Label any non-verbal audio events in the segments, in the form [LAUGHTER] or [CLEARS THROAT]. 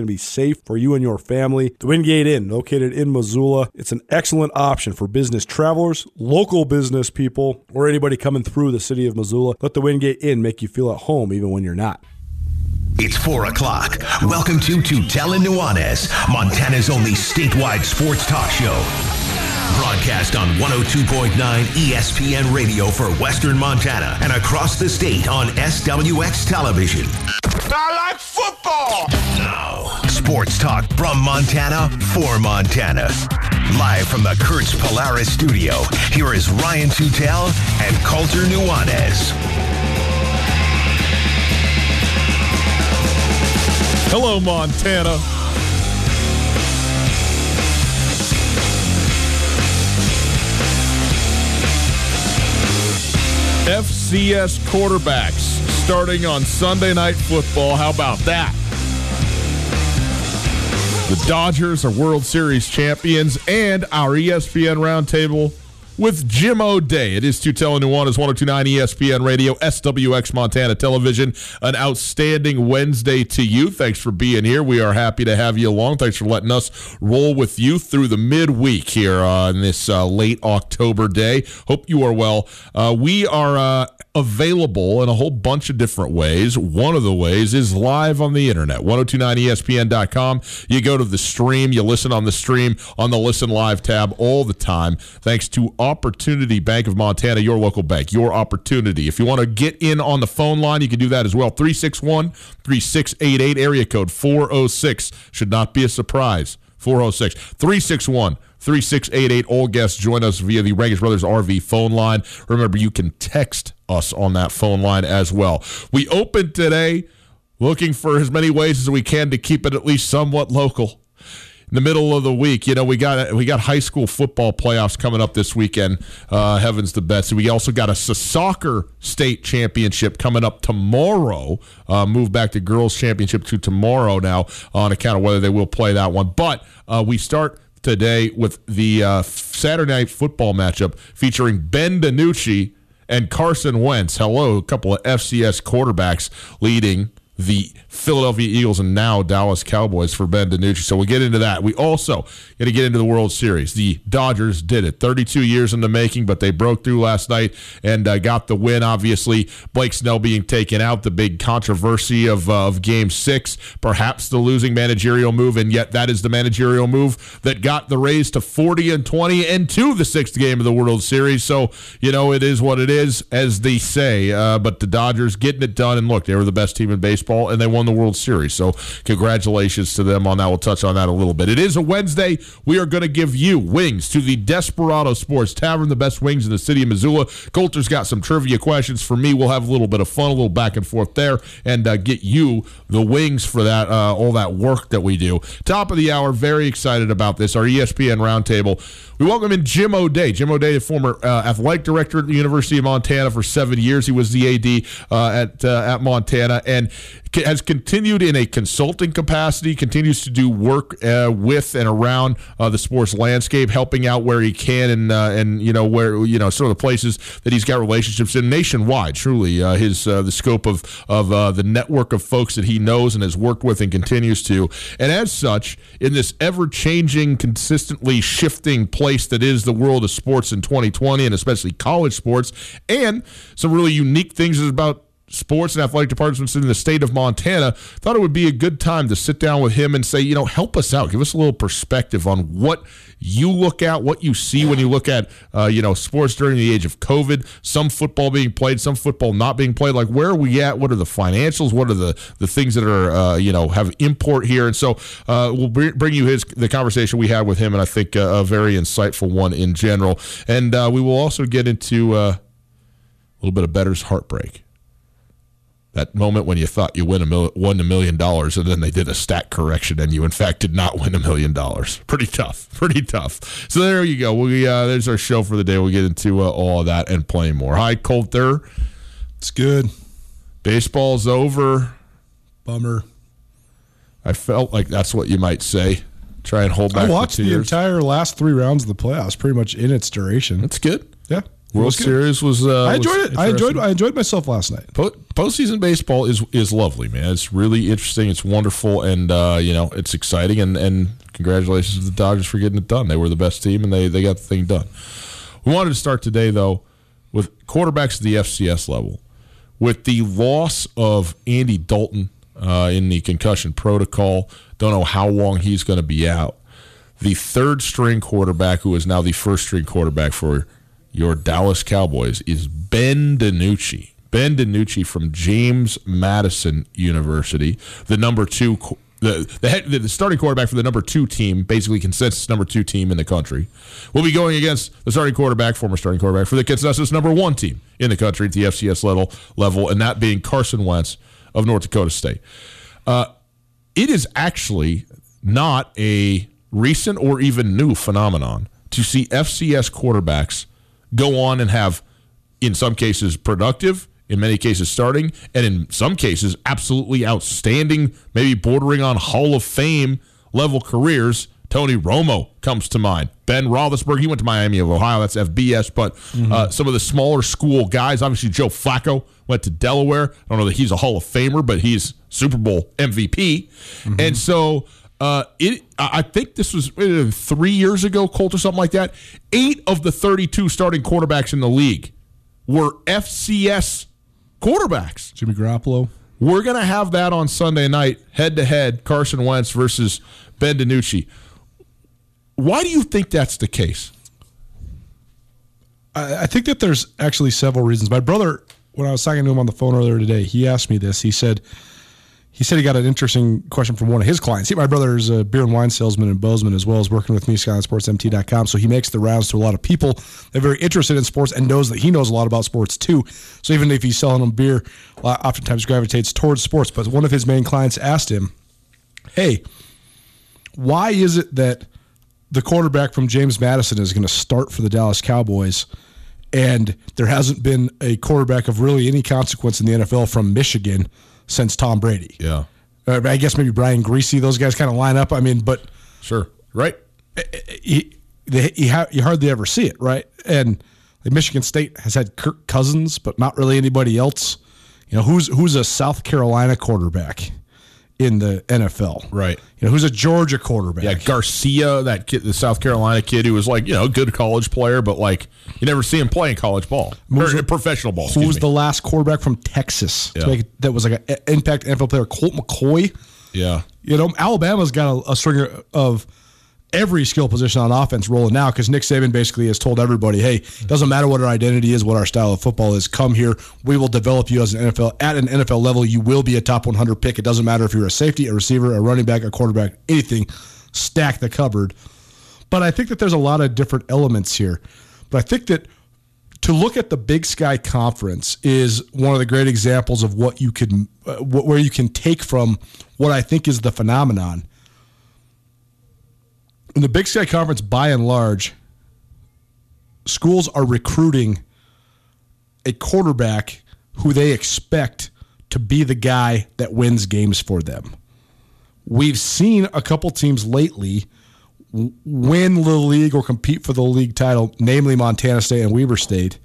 going to be safe for you and your family. The Wingate Inn, located in Missoula, it's an excellent option for business travelers, local business people, or anybody coming through the city of Missoula. Let the Wingate Inn make you feel at home even when you're not. It's 4 o'clock. Welcome to Tutela Nuanez, Montana's only statewide sports talk show. Broadcast on 102.9 ESPN radio for Western Montana and across the state on SWX television. I like football. Now, sports talk from Montana for Montana. Live from the Kurtz Polaris studio, here is Ryan Tutel and Colter Nuanez. Hello, Montana. FCS quarterbacks starting on Sunday Night Football. How about that? The Dodgers are World Series champions, and our ESPN Roundtable with Jim O'Day. It is Tutela Nuanez, 1029 ESPN Radio, SWX Montana Television. An outstanding Wednesday to you. Thanks for being here. We are happy to have you along. Thanks for letting us roll with you through the midweek here on this uh, late October day. Hope you are well. Uh, we are uh, available in a whole bunch of different ways. One of the ways is live on the internet, 1029ESPN.com. You go to the stream, you listen on the stream on the Listen Live tab all the time. Thanks to Opportunity Bank of Montana, your local bank, your opportunity. If you want to get in on the phone line, you can do that as well. 361 3688, area code 406. Should not be a surprise. 406 361 3688. All guests join us via the Regis Brothers RV phone line. Remember, you can text us on that phone line as well. We opened today looking for as many ways as we can to keep it at least somewhat local. In the middle of the week, you know, we got we got high school football playoffs coming up this weekend. Uh, heavens the best. We also got a soccer state championship coming up tomorrow. Uh, move back to girls championship to tomorrow now on account of whether they will play that one. But uh, we start today with the uh, Saturday night football matchup featuring Ben DiNucci and Carson Wentz. Hello, a couple of FCS quarterbacks leading the Philadelphia Eagles and now Dallas Cowboys for Ben DiNucci. So we'll get into that. We also got to get into the World Series. The Dodgers did it. 32 years in the making, but they broke through last night and uh, got the win. Obviously, Blake Snell being taken out, the big controversy of, uh, of Game 6, perhaps the losing managerial move, and yet that is the managerial move that got the Rays to 40 and 20 and to the sixth game of the World Series. So, you know, it is what it is, as they say. Uh, but the Dodgers getting it done, and look, they were the best team in baseball, and they won the World Series. So, congratulations to them on that. We'll touch on that a little bit. It is a Wednesday. We are going to give you wings to the Desperado Sports Tavern, the best wings in the city of Missoula. Colter's got some trivia questions for me. We'll have a little bit of fun, a little back and forth there, and uh, get you the wings for that uh, all that work that we do. Top of the hour. Very excited about this. Our ESPN roundtable. We welcome in Jim O'Day. Jim O'Day, the former uh, athletic director at the University of Montana for seven years. He was the AD uh, at uh, at Montana and has continued in a consulting capacity, continues to do work uh, with and around uh, the sports landscape, helping out where he can, and uh, and you know where you know sort of the places that he's got relationships in nationwide. Truly, uh, his uh, the scope of of the network of folks that he knows and has worked with and continues to, and as such, in this ever changing, consistently shifting place that is the world of sports in 2020, and especially college sports, and some really unique things about sports and athletic departments in the state of Montana, thought it would be a good time to sit down with him and say, you know, help us out, give us a little perspective on what you look at, what you see when you look at, uh, you know, sports during the age of COVID, some football being played, some football not being played. Like, where are we at? What are the financials? What are the, the things that are, uh, you know, have import here? And so uh, we'll bring you his the conversation we had with him, and I think uh, a very insightful one in general. And uh, we will also get into uh, a little bit of bettor's heartbreak that moment when you thought you win a mil- won a million dollars and then they did a stat correction and you in fact did not win a million dollars. Pretty tough. [LAUGHS] Pretty tough. So there you go. We uh, there's our show for the day. We'll get into uh, all of that and play more. Hi Colter it's good. Baseball's over. Bummer. I felt like that's what you might say. Try and hold back I watched the tears. entire last three rounds of the playoffs pretty much in its duration. That's good. Yeah World. Series was. Uh, I enjoyed was it. I enjoyed. I enjoyed myself last night. Po- postseason baseball is is lovely, man. It's really interesting. It's wonderful, and uh, you know it's exciting. And and congratulations to the Dodgers for getting it done. They were the best team, and they they got the thing done. We wanted to start today though with quarterbacks at the FCS level, with the loss of Andy Dalton uh, in the concussion protocol. Don't know how long he's going to be out. The third string quarterback, who is now the first string quarterback for your Dallas Cowboys is Ben DiNucci. Ben DiNucci from James Madison University, the number two, the the, head, the starting quarterback for the number two team, basically consensus number two team in the country, will be going against the starting quarterback, former starting quarterback for the consensus number one team in the country at the FCS level, level and that being Carson Wentz of North Dakota State. Uh, it is actually not a recent or even new phenomenon to see FCS quarterbacks go on and have, in some cases, productive, in many cases, starting, and in some cases, absolutely outstanding, maybe bordering on Hall of Fame level careers. Tony Romo comes to mind. Ben Roethlisberger, he went to Miami of Ohio. That's FBS. But mm-hmm. uh, some of the smaller school guys, obviously Joe Flacco went to Delaware. I don't know that he's a Hall of Famer, but he's Super Bowl MVP. Mm-hmm. And so uh, it, I think this was uh, three years ago, Colt, or something like that. Eight of the 32 starting quarterbacks in the league were FCS quarterbacks. Jimmy Garoppolo. We're going to have that on Sunday night, head to head, Carson Wentz versus Ben DiNucci. Why do you think that's the case? I, I think that there's actually several reasons. My brother, when I was talking to him on the phone earlier today, he asked me this. He said, he said he got an interesting question from one of his clients. He, my brother is a beer and wine salesman in Bozeman as well as working with me, SkylineSportsMT.com. So he makes the rounds to a lot of people that are very interested in sports and knows that he knows a lot about sports too. So even if he's selling them beer, oftentimes gravitates towards sports. But one of his main clients asked him, hey, why is it that the quarterback from James Madison is going to start for the Dallas Cowboys and there hasn't been a quarterback of really any consequence in the NFL from Michigan – since Tom Brady. Yeah. Uh, I guess maybe Brian Griese, those guys kind of line up. I mean, but sure, right? Eh, eh, eh, he, they, you, you hardly ever see it, right? And like Michigan State has had Kirk Cousins, but not really anybody else. You know, who's who's a South Carolina quarterback in the NFL? Right. You know, who's a Georgia quarterback? Yeah, Garcia, that kid, the South Carolina kid who was like, you know, a good college player, but like you never see him playing college ball Who's or professional ball. Who was me. the last quarterback from Texas to Yeah. make that was like an impact NFL player? Colt McCoy. yeah. You know, Alabama's got a, a string of every skill position on offense rolling now because Nick Saban basically has told everybody, "Hey, doesn't matter what our identity is, what our style of football is. Come here, we will develop you as an NFL at an NFL level. You will be a top 100 pick. It doesn't matter if you're a safety, a receiver, a running back, a quarterback, anything. Stack the cupboard." But I think that there's a lot of different elements here. But I think that to look at the Big Sky Conference is one of the great examples of what you can, uh, where you can take from what I think is the phenomenon. In the Big Sky Conference, by and large, schools are recruiting a quarterback who they expect to be the guy that wins games for them. We've seen a couple teams lately win the league or compete for the league title, namely Montana State and Weber State,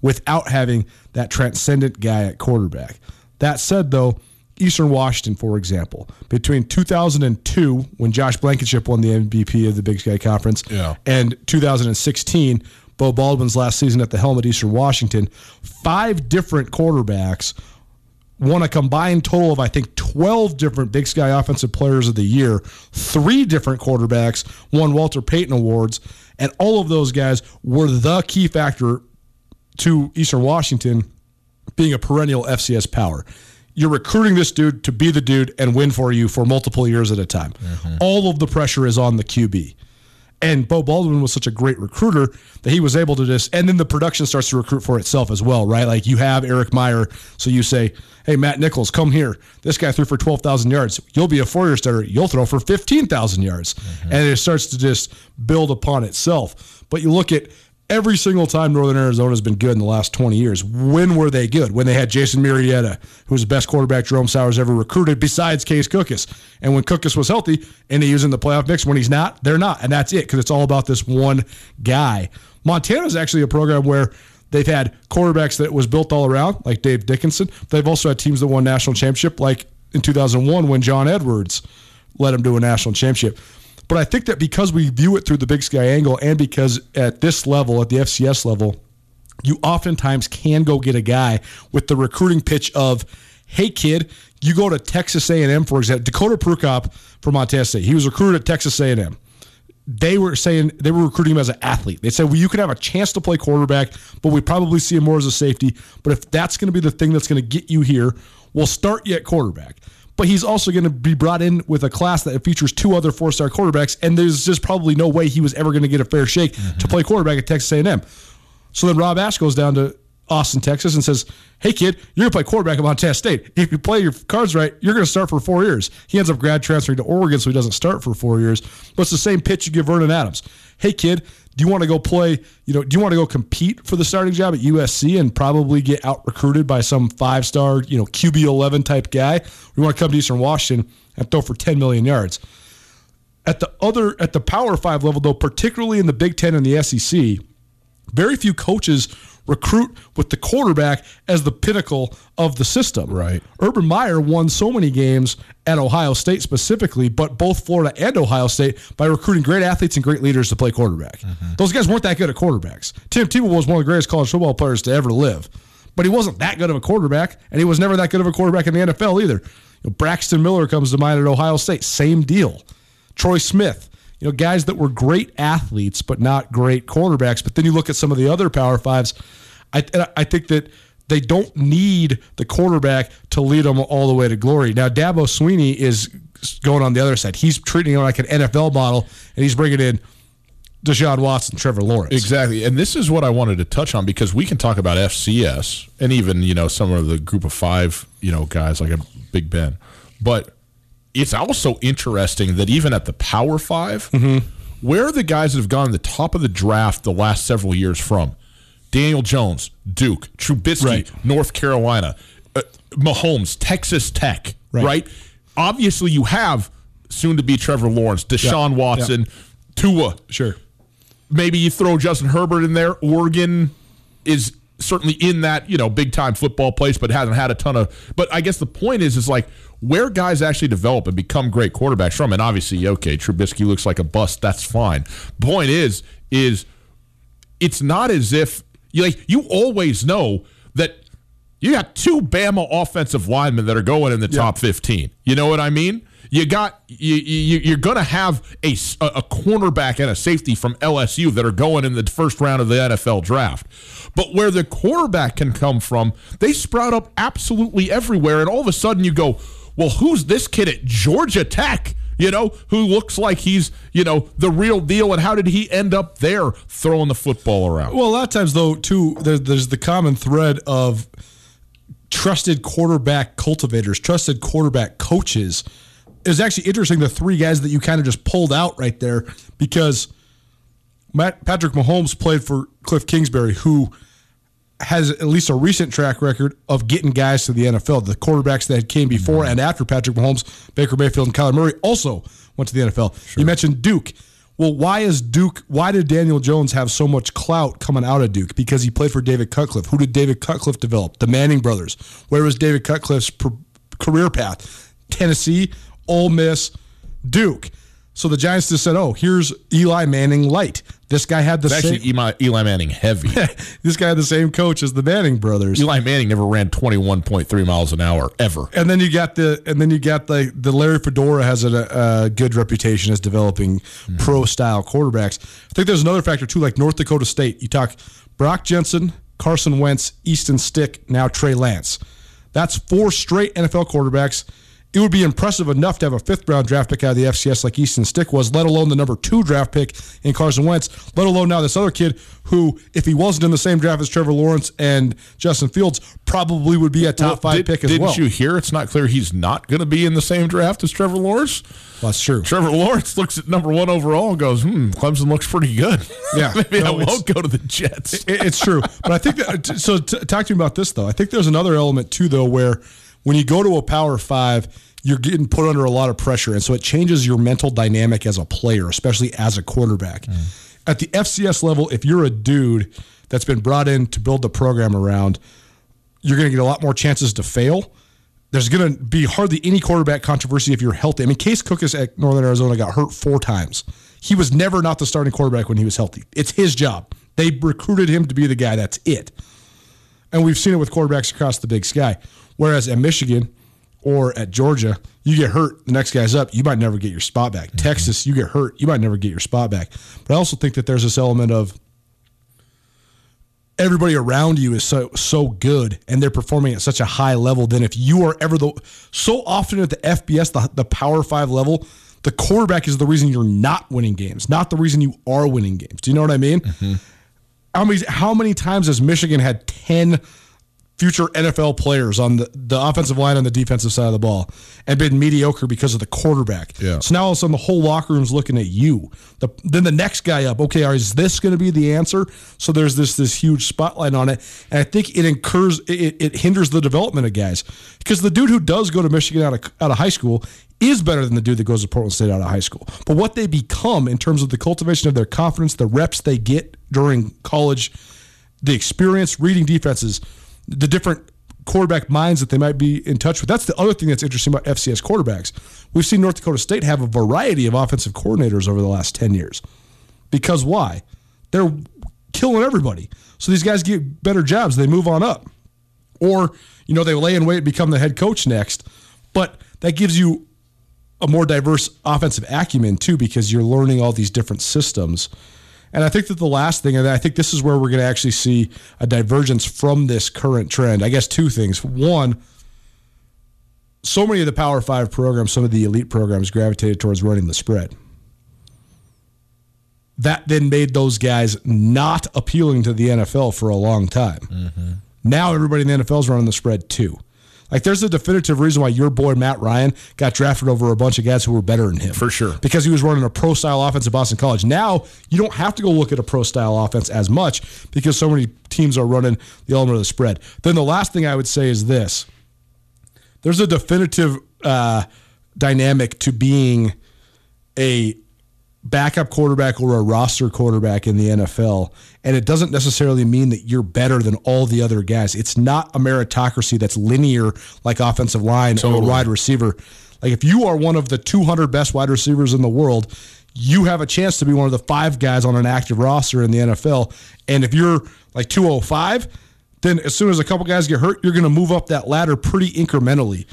without having that transcendent guy at quarterback. That said, though, Eastern Washington, for example, between 2002, when Josh Blankenship won the MVP of the Big Sky Conference, Yeah. and 2016, Beau Baldwin's last season at the helm at Eastern Washington, five different quarterbacks won a combined total of I think 12 different Big Sky Offensive Players of the Year. Three different quarterbacks won Walter Payton awards, and all of those guys were the key factor to Eastern Washington being a perennial FCS power. You're recruiting this dude to be the dude and win for you for multiple years at a time. Mm-hmm. All of the pressure is on the QB. And Beau Baldwin was such a great recruiter that he was able to just, and then the production starts to recruit for itself as well, right? Like you have Erik Meyer, so you say, hey, Matt Nichols, come here. This guy threw for 12,000 yards. You'll be a four year starter. You'll throw for 15,000 yards. Mm-hmm. And it starts to just build upon itself. But you look at every single time Northern Arizona has been good in the last 20 years. When were they good? When they had Jason Murrieta, who was the best quarterback Jerome Souers ever recruited, besides Case Cookus. And when Cookus was healthy and he was in the playoff mix, when he's not, they're not. And that's it because it's all about this one guy. Montana's actually a program where they've had quarterbacks that was built all around, like Dave Dickenson. They've also had teams that won national championship, like in 2001 when John Edwards led them to a national championship. But I think that because we view it through the Big Sky angle, and because at this level, at the FCS level, you oftentimes can go get a guy with the recruiting pitch of, "Hey kid, you go to Texas A&M for example." Dakota Prukop from Montana State, he was recruited at Texas A&M. They were saying they were recruiting him as an athlete. They said, "Well, you could have a chance to play quarterback, but we probably see him more as a safety. But if that's going to be the thing that's going to get you here, we'll start you at quarterback." But he's also going to be brought in with a class that features two other four-star quarterbacks, and there's just probably no way he was ever going to get a fair shake to mm-hmm. play quarterback at Texas A&M. So then Rob Ash goes down to Austin, Texas, and says, "Hey kid, you're gonna play quarterback at Montana State. If you play your cards right, you're gonna start for four years." He ends up grad transferring to Oregon, so he doesn't start for four years. But it's the same pitch you give Vernon Adams. Hey kid, do you want to go play? You know, do you want to go compete for the starting job at USC and probably get out recruited by some five star, you know, QB eleven type guy? You want to come to Eastern Washington and throw for ten million yards? At the other, at the Power Five level, though, particularly in the Big Ten and the SEC, very few coaches recruit with the quarterback as the pinnacle of the system. Right. Urban Meyer won so many games at Ohio State specifically, but both Florida and Ohio State by recruiting great athletes and great leaders to play quarterback. Mm-hmm. Those guys weren't that good at quarterbacks. Tim Tebow was one of the greatest college football players to ever live, but he wasn't that good of a quarterback, and he was never that good of a quarterback in the NFL either. You know, Braxton Miller comes to mind at Ohio State, same deal. Troy Smith, you know, guys that were great athletes but not great quarterbacks. But then you look at some of the other Power Fives. I I think that they don't need the quarterback to lead them all the way to glory. Now Dabo Swinney is going on the other side. He's treating it like an NFL model, and he's bringing in Deshaun Watson, Trevor Lawrence. Exactly. And this is what I wanted to touch on because we can talk about FCS and even, you know, some of the group of five, you know, guys like a Big Ben. But it's also interesting that even at the Power 5 where are the guys that have gone to the top of the draft the last several years from? Daniel Jones, Duke, Trubisky, Right. North Carolina, uh, Mahomes, Texas Tech, Right. right? Obviously, you have soon to be Trevor Lawrence, Deshaun Yeah. Watson, Tua, Sure. maybe you throw Justin Herbert in there. Oregon is certainly in that you know big time football place, but hasn't had a ton of. But I guess the point is, is like where guys actually develop and become great quarterbacks from. And obviously, okay, Trubisky looks like a bust. That's fine. Point is, is it's not as if you like you always know that you got two Bama offensive linemen that are going in the top 15. You know what I mean? You got you, you you're going to have a a cornerback and a safety from LSU that are going in the first round of the NFL draft. But where the quarterback can come from, they sprout up absolutely everywhere and all of a sudden you go, "Well, who's this kid at Georgia Tech?" you know, who looks like he's, you know, the real deal. And how did he end up there throwing the football around? Well, a lot of times, though, too, there's, the common thread of trusted quarterback cultivators, trusted quarterback coaches. It was actually interesting the three guys that you kind of just pulled out right there because Matt Patrick Mahomes played for Kliff Kingsbury, who has at least a recent track record of getting guys to the NFL. The quarterbacks that came before mm-hmm. and after Patrick Mahomes, Baker Mayfield and Kyler Murray also went to the NFL. You mentioned Duke. Well, why is Duke? Why did Daniel Jones have so much clout coming out of Duke? Because he played for David Cutcliffe. Who did David Cutcliffe develop? The Manning brothers. Where was David Cutcliffe's per- career path? Tennessee, Ole Miss, Duke. So the Giants just said, "Oh, here's Eli Manning light." This guy had the It's same. actually Eli, Manning heavy. [LAUGHS] this guy had the same coach as the Manning brothers. Eli Manning never ran 21.3 miles an hour ever. And then you got the and then you got the the Larry Fedora has a, a good reputation as developing hmm. pro style quarterbacks. I think there's another factor too, like North Dakota State. You talk Brock Jensen, Carson Wentz, Easton Stick, now Trey Lance. That's four straight NFL quarterbacks. It would be impressive enough to have a fifth round draft pick out of the FCS like Easton Stick was, let alone the number two draft pick in Carson Wentz, let alone now this other kid who, if he wasn't in the same draft as Trevor Lawrence and Justin Fields, probably would be a top five Did, pick as didn't well. you hear? It's not clear he's not going to be in the same draft as Trevor Lawrence. Well, that's true. Trevor Lawrence looks at number one overall and goes, "Hmm, Clemson looks pretty good. Yeah. [LAUGHS] maybe No, I won't go to the Jets." It- it's true, but I think that. So, t- talk to me about this though. I think there's another element too, though, where when you go to a Power Five, you're getting put under a lot of pressure, and so it changes your mental dynamic as a player, especially as a quarterback. Mm. At the FCS level, if you're a dude that's been brought in to build the program around, you're going to get a lot more chances to fail. There's going to be hardly any quarterback controversy if you're healthy. I mean, Case Cookus at Northern Arizona got hurt four times. He was never not the starting quarterback when he was healthy. It's his job. They recruited him to be the guy. That's it. And we've seen it with quarterbacks across the big sky. Whereas at Michigan or at Georgia, you get hurt, the next guy's up, you might never get your spot back. Mm-hmm. Texas, you get hurt, you might never get your spot back. But I also think that there's this element of everybody around you is so so good and they're performing at such a high level then if you are ever the so often at the FBS the, the power 5 level the quarterback is the reason you're not winning games not the reason you are winning games do you know what i mean mm-hmm. how many how many times has Michigan had 10 future NFL players on the, the offensive line and the defensive side of the ball and been mediocre because of the quarterback. Yeah. So now all of a sudden the whole locker room's looking at you. The, then the next guy up, okay, is this going to be the answer? So there's this this huge spotlight on it, and I think it incurs it, it hinders the development of guys because the dude who does go to Michigan out of out of high school is better than the dude that goes to Portland State out of high school. But what they become in terms of the cultivation of their confidence, the reps they get during college, the experience reading defenses, the different quarterback minds that they might be in touch with. That's the other thing that's interesting about FCS quarterbacks. We've seen North Dakota State have a variety of offensive coordinators over the last 10 years. Because why? They're killing everybody. So these guys get better jobs, they move on up. Or, you know, they lay in wait, become the head coach next. But that gives you a more diverse offensive acumen too, because you're learning all these different systems. And I think that the last thing, and I think this is where we're going to actually see a divergence from this current trend. I guess two things. One, so many of the Power Five programs, some of the elite programs, gravitated towards running the spread. That then made those guys not appealing to the NFL for a long time. Mm-hmm. Now everybody in the NFL is running the spread too. Like there's a definitive reason why your boy Matt Ryan got drafted over a bunch of guys who were better than him. For sure. Because he was running a pro style offense at Boston College. Now you don't have to go look at a pro style offense as much because so many teams are running the element of the spread. Then the last thing I would say is this. There's a definitive uh, dynamic to being a backup quarterback or a roster quarterback in the NFL. And it doesn't necessarily mean that you're better than all the other guys. It's not a meritocracy that's linear like offensive line or wide receiver. Like if you are one of the 200 best wide receivers in the world, you have a chance to be one of the five guys on an active roster in the NFL. And if you're like 205, then as soon as a couple guys get hurt, you're going to move up that ladder pretty incrementally.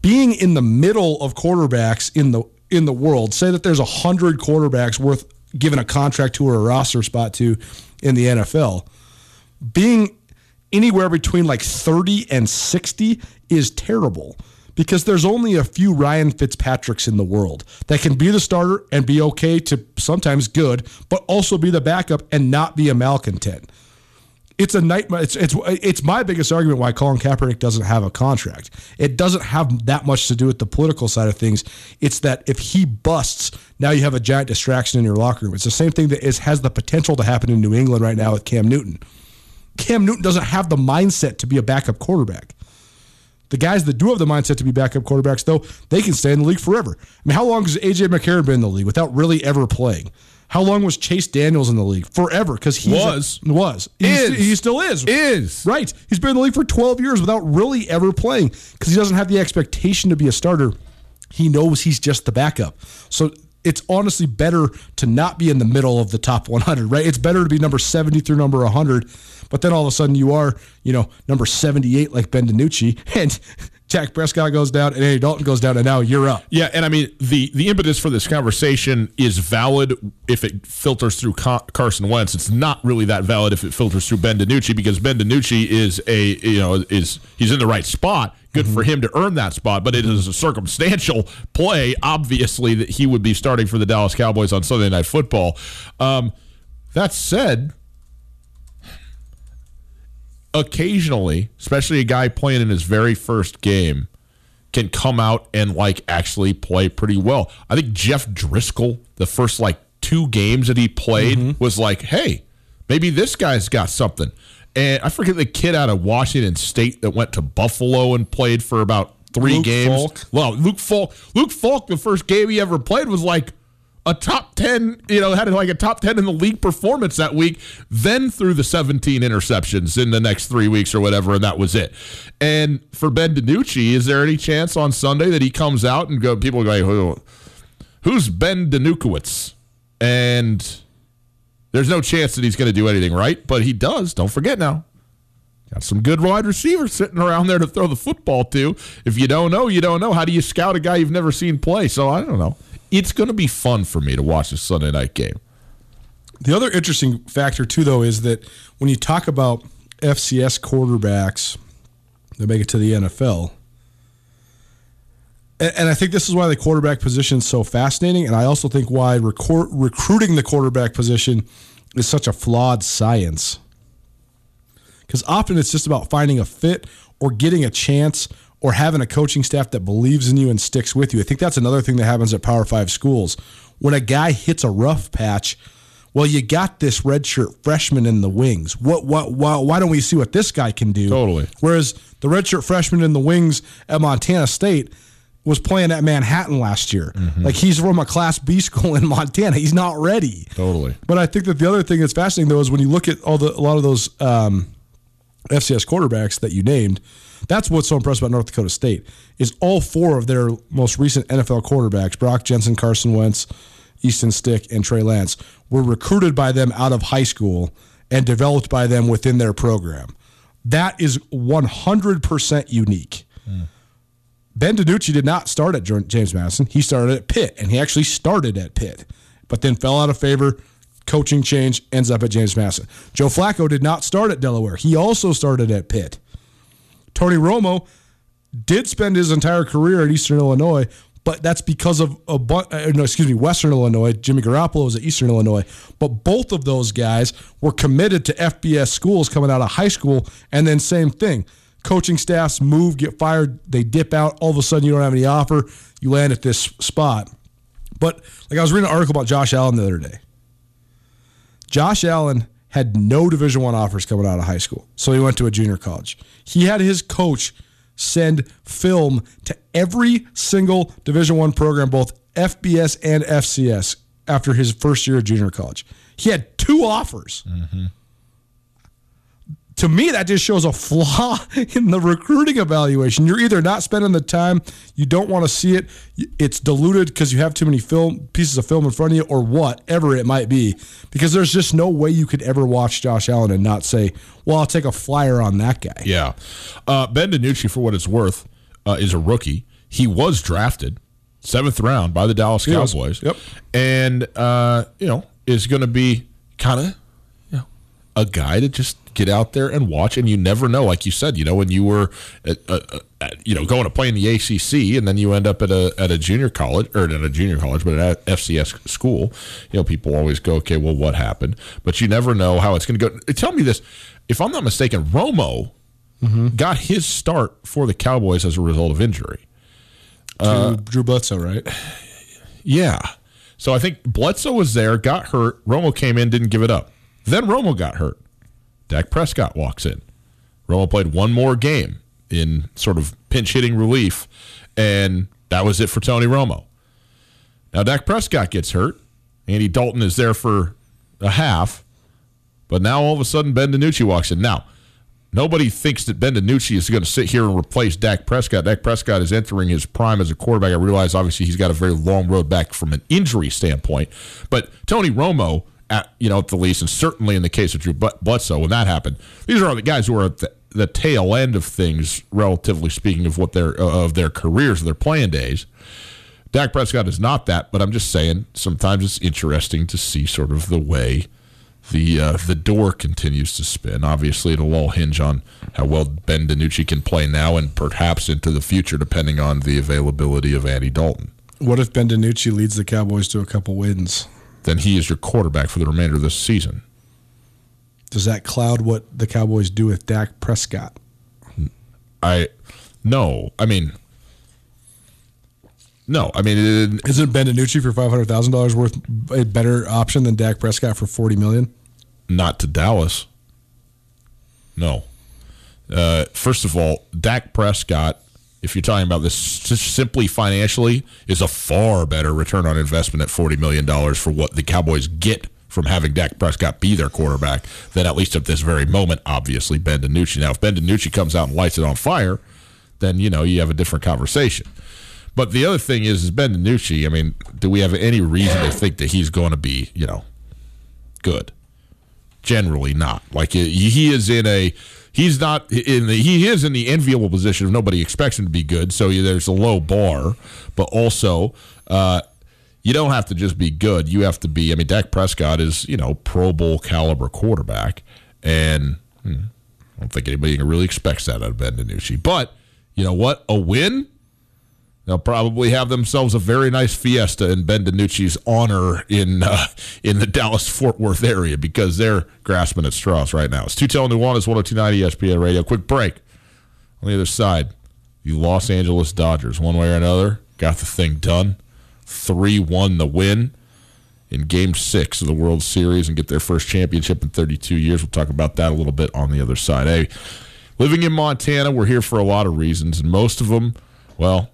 Being in the middle of quarterbacks in the in the world, say that there's a hundred quarterbacks worth giving a contract to or a roster spot to in the NFL, being anywhere between like 30 and 60 is terrible because there's only a few Ryan Fitzpatricks in the world that can be the starter and be okay to sometimes good, but also be the backup and not be a malcontent it's a nightmare. It's it's it's my biggest argument why Colin Kaepernick doesn't have a contract. It doesn't have that much to do with the political side of things. It's that if he busts, now you have a giant distraction in your locker room. It's the same thing that is has the potential to happen in New England right now with Cam Newton. Cam Newton doesn't have the mindset to be a backup quarterback. The guys that do have the mindset to be backup quarterbacks, though, they can stay in the league forever. I mean, how long has AJ McCarron been in the league without really ever playing? How long was Chase Daniels in the league? Forever, because he Was. was Is. He's- he still is Is. right. He's been in the league for 12 years without really ever playing because he doesn't have the expectation to be a starter. He knows he's just the backup. So it's honestly better to not be in the middle of the top 100, right? It's better to be number 70 through number 100, but then all of a sudden you are, you know, number 78 like Ben DiNucci, [LAUGHS] and Dak Prescott goes down, and Andy Dalton goes down, and now you're up. Yeah, and I mean the the impetus for this conversation is valid if it filters through Ca- Carson Wentz. It's not really that valid if it filters through Ben DiNucci because Ben DiNucci is a you know is he's in the right spot. Good for him to earn that spot, but it is a circumstantial play, obviously, that he would be starting for the Dallas Cowboys on Sunday Night Football. Um, that said, occasionally, especially a guy playing in his very first game, can come out and like actually play pretty well. I think Jeff Driskel, the first like two games that he played, mm-hmm. was like, hey, maybe this guy's got something. And I forget the kid out of Washington State that went to Buffalo and played for about three Luke games. Falk? Well, Luke Falk, Luke Falk, the first game he ever played was like a top 10, you know, had like a top 10 in the league performance that week, then threw the 17 interceptions in the next three weeks or whatever, and that was it. And for Ben DiNucci, is there any chance on Sunday that he comes out and go, people go, Who, who's Ben DiNukowitz? And there's no chance that he's going to do anything right, but he does. Don't forget now. Got some good wide receivers sitting around there to throw the football to. If you don't know, you don't know. How do you scout a guy you've never seen play? So I don't know. It's going to be fun for me to watch this Sunday night game. The other interesting factor too, though, is that when you talk about FCS quarterbacks that make it to the NFL, and, I think this is why the quarterback position is so fascinating, and I also think why recor- recruiting the quarterback position is such a flawed science. Because often it's just about finding a fit or getting a chance or having a coaching staff that believes in you and sticks with you. I think that's another thing that happens at Power Five schools. When a guy hits a rough patch, well, you got this redshirt freshman in the wings. What, what, why, why don't we see what this guy can do? Totally. Whereas the redshirt freshman in the wings at Montana State was playing at Manhattan last year. Like he's from a Class B school in [LAUGHS] Montana. He's not ready. Totally. But I think that the other thing that's fascinating though is when you look at all the a lot of those um, FCS quarterbacks that you named. That's what's so impressive about North Dakota State is all four of their most recent NFL quarterbacks: Brock Jensen, Carson Wentz, Easton Stick, and Trey Lance were recruited by them out of high school and developed by them within their program. That is 100% unique. Hmm. Ben DiNucci did not start at James Madison. He started at Pitt, and he actually started at Pitt, but then fell out of favor. Coaching change ends up at James Madison. Joe Flacco did not start at Delaware. He also started at Pitt. Tony Romo did spend his entire career at Eastern Illinois, but that's because of a bu- uh, no, excuse me, Western Illinois. Jimmy Garoppolo was at Eastern Illinois, but both of those guys were committed to FBS schools coming out of high school, and then same thing. Coaching staffs move, get fired, they dip out. All of a sudden, you don't have any offer. You land at this spot. But like I was reading an article about Josh Allen the other day. Josh Allen had no Division One offers coming out of high school, so he went to a junior college. He had his coach send film to every single Division One program, both FBS and FCS, after his first year of junior college. He had two offers. Mm-hmm. To me, that just shows a flaw [LAUGHS] in the recruiting evaluation. You're either not spending the time, you don't want to see it, it's diluted because you have too many film pieces of film in front of you, or whatever it might be. Because there's just no way you could ever watch Josh Allen and not say, "Well, I'll take a flyer on that guy." Yeah. Uh, ben DiNucci, for what it's worth, uh, is a rookie. He was drafted seventh round by the Dallas. Cowboys. Yep. And, uh, you know, is going to be kind of, you know, a guy to just get out there and watch. And you never know. Like you said, you know, when you were, at, uh, at, you know, going to play in the ACC and then you end up at a, at a junior college, or at a junior college, but at a FCS school, you know, people always go, okay, well, what happened? But you never know how it's going to go. Tell me this. If I'm not mistaken, Romo got his start for the Cowboys as a result of injury. Drew, Drew Bledsoe, right? Yeah. So I think Bledsoe was there, got hurt. Romo came in, didn't give it up. Then Romo got hurt. Dak Prescott walks in. Romo played one more game in sort of pinch hitting relief, and that was it for Tony Romo. Now Dak Prescott gets hurt. Andy Dalton is there for a half, but now all of a sudden Ben DiNucci walks in. Now, nobody thinks that Ben DiNucci is going to sit here and replace Dak Prescott. Dak Prescott is entering his prime as a quarterback. I realize obviously he's got a very long road back from an injury standpoint, but Tony Romo, at you know at the least, and certainly in the case of Drew Bledsoe, when that happened, these are the guys who are at the, the tail end of things, relatively speaking, of what their of their careers, their playing days. Dak Prescott is not that, but I'm just saying sometimes it's interesting to see sort of the way the uh, the door continues to spin. Obviously, it'll all hinge on how well Ben DiNucci can play now and perhaps into the future, depending on the availability of Andy Dalton. What if Ben DiNucci leads the Cowboys to a couple wins? Then he is your quarterback for the remainder of this season. Does that cloud what the Cowboys do with Dak Prescott? I no, I mean. No, I mean, it, Isn't Ben DiNucci for five hundred thousand dollars worth a better option than Dak Prescott for forty million? not to Dallas. No. Uh, first of all, Dak Prescott, if you're talking about this simply financially, is a far better return on investment at $40 million for what the Cowboys get from having Dak Prescott be their quarterback than at least at this very moment, obviously, Ben DiNucci. Now, if Ben DiNucci comes out and lights it on fire, then, you know, you have a different conversation. But the other thing is, is Ben DiNucci, I mean, do we have any reason to think that he's going to be, you know, good? Generally not. Like he is in a he's not in the he is in the enviable position of nobody expects him to be good. So there's a low bar, but also uh, you don't have to just be good. You have to be. I mean, Dak Prescott is you know Pro Bowl caliber quarterback, and hmm, I don't think anybody really expects that out of Ben DiNucci. But you know what? A win. They'll probably have themselves a very nice fiesta in Ben DiNucci's honor in uh, in the Dallas Fort Worth area because they're grasping at straws right now. It's two telling Nuanez 1029 ESPN Radio. Quick break. On the other side, the Los Angeles Dodgers, one way or another, got the thing done. 3 1 the win in game six of the World Series and get their first championship in 32 years. We'll talk about that a little bit on the other side. Hey, living in Montana, we're here for a lot of reasons, and most of them, well,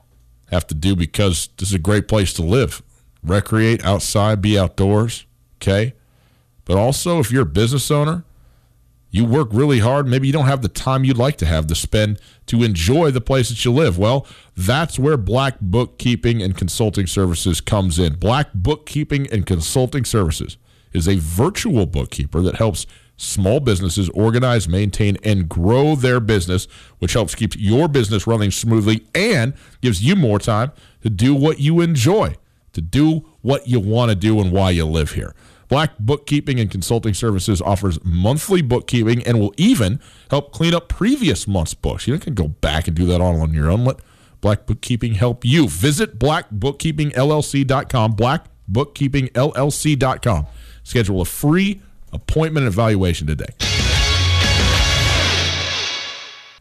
have to do because this is a great place to live. Recreate outside, be outdoors, okay? But also, if you're a business owner, you work really hard. Maybe you don't have the time you'd like to have to spend to enjoy the place that you live. Well, that's where Black Bookkeeping and Consulting Services comes in. Black Bookkeeping and Consulting Services is a virtual bookkeeper that helps small businesses organize, maintain, and grow their business, which helps keep your business running smoothly and gives you more time to do what you enjoy, to do what you want to do and why you live here. Black Bookkeeping and Consulting Services offers monthly bookkeeping and will even help clean up previous month's books. You can go back and do that all on your own. Let Black Bookkeeping help you. Visit blackbookkeepingllc.com, blackbookkeepingllc.com. Schedule a free appointment evaluation today.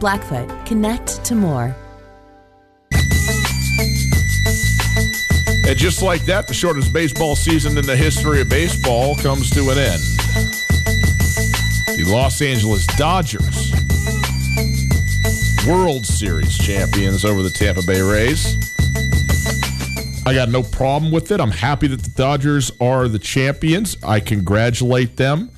Blackfoot, connect to more. And just like that, the shortest baseball season in the history of baseball comes to an end. The Los Angeles Dodgers, World Series champions over the Tampa Bay Rays. I got no problem with it. I'm happy that the Dodgers are the champions. I congratulate them.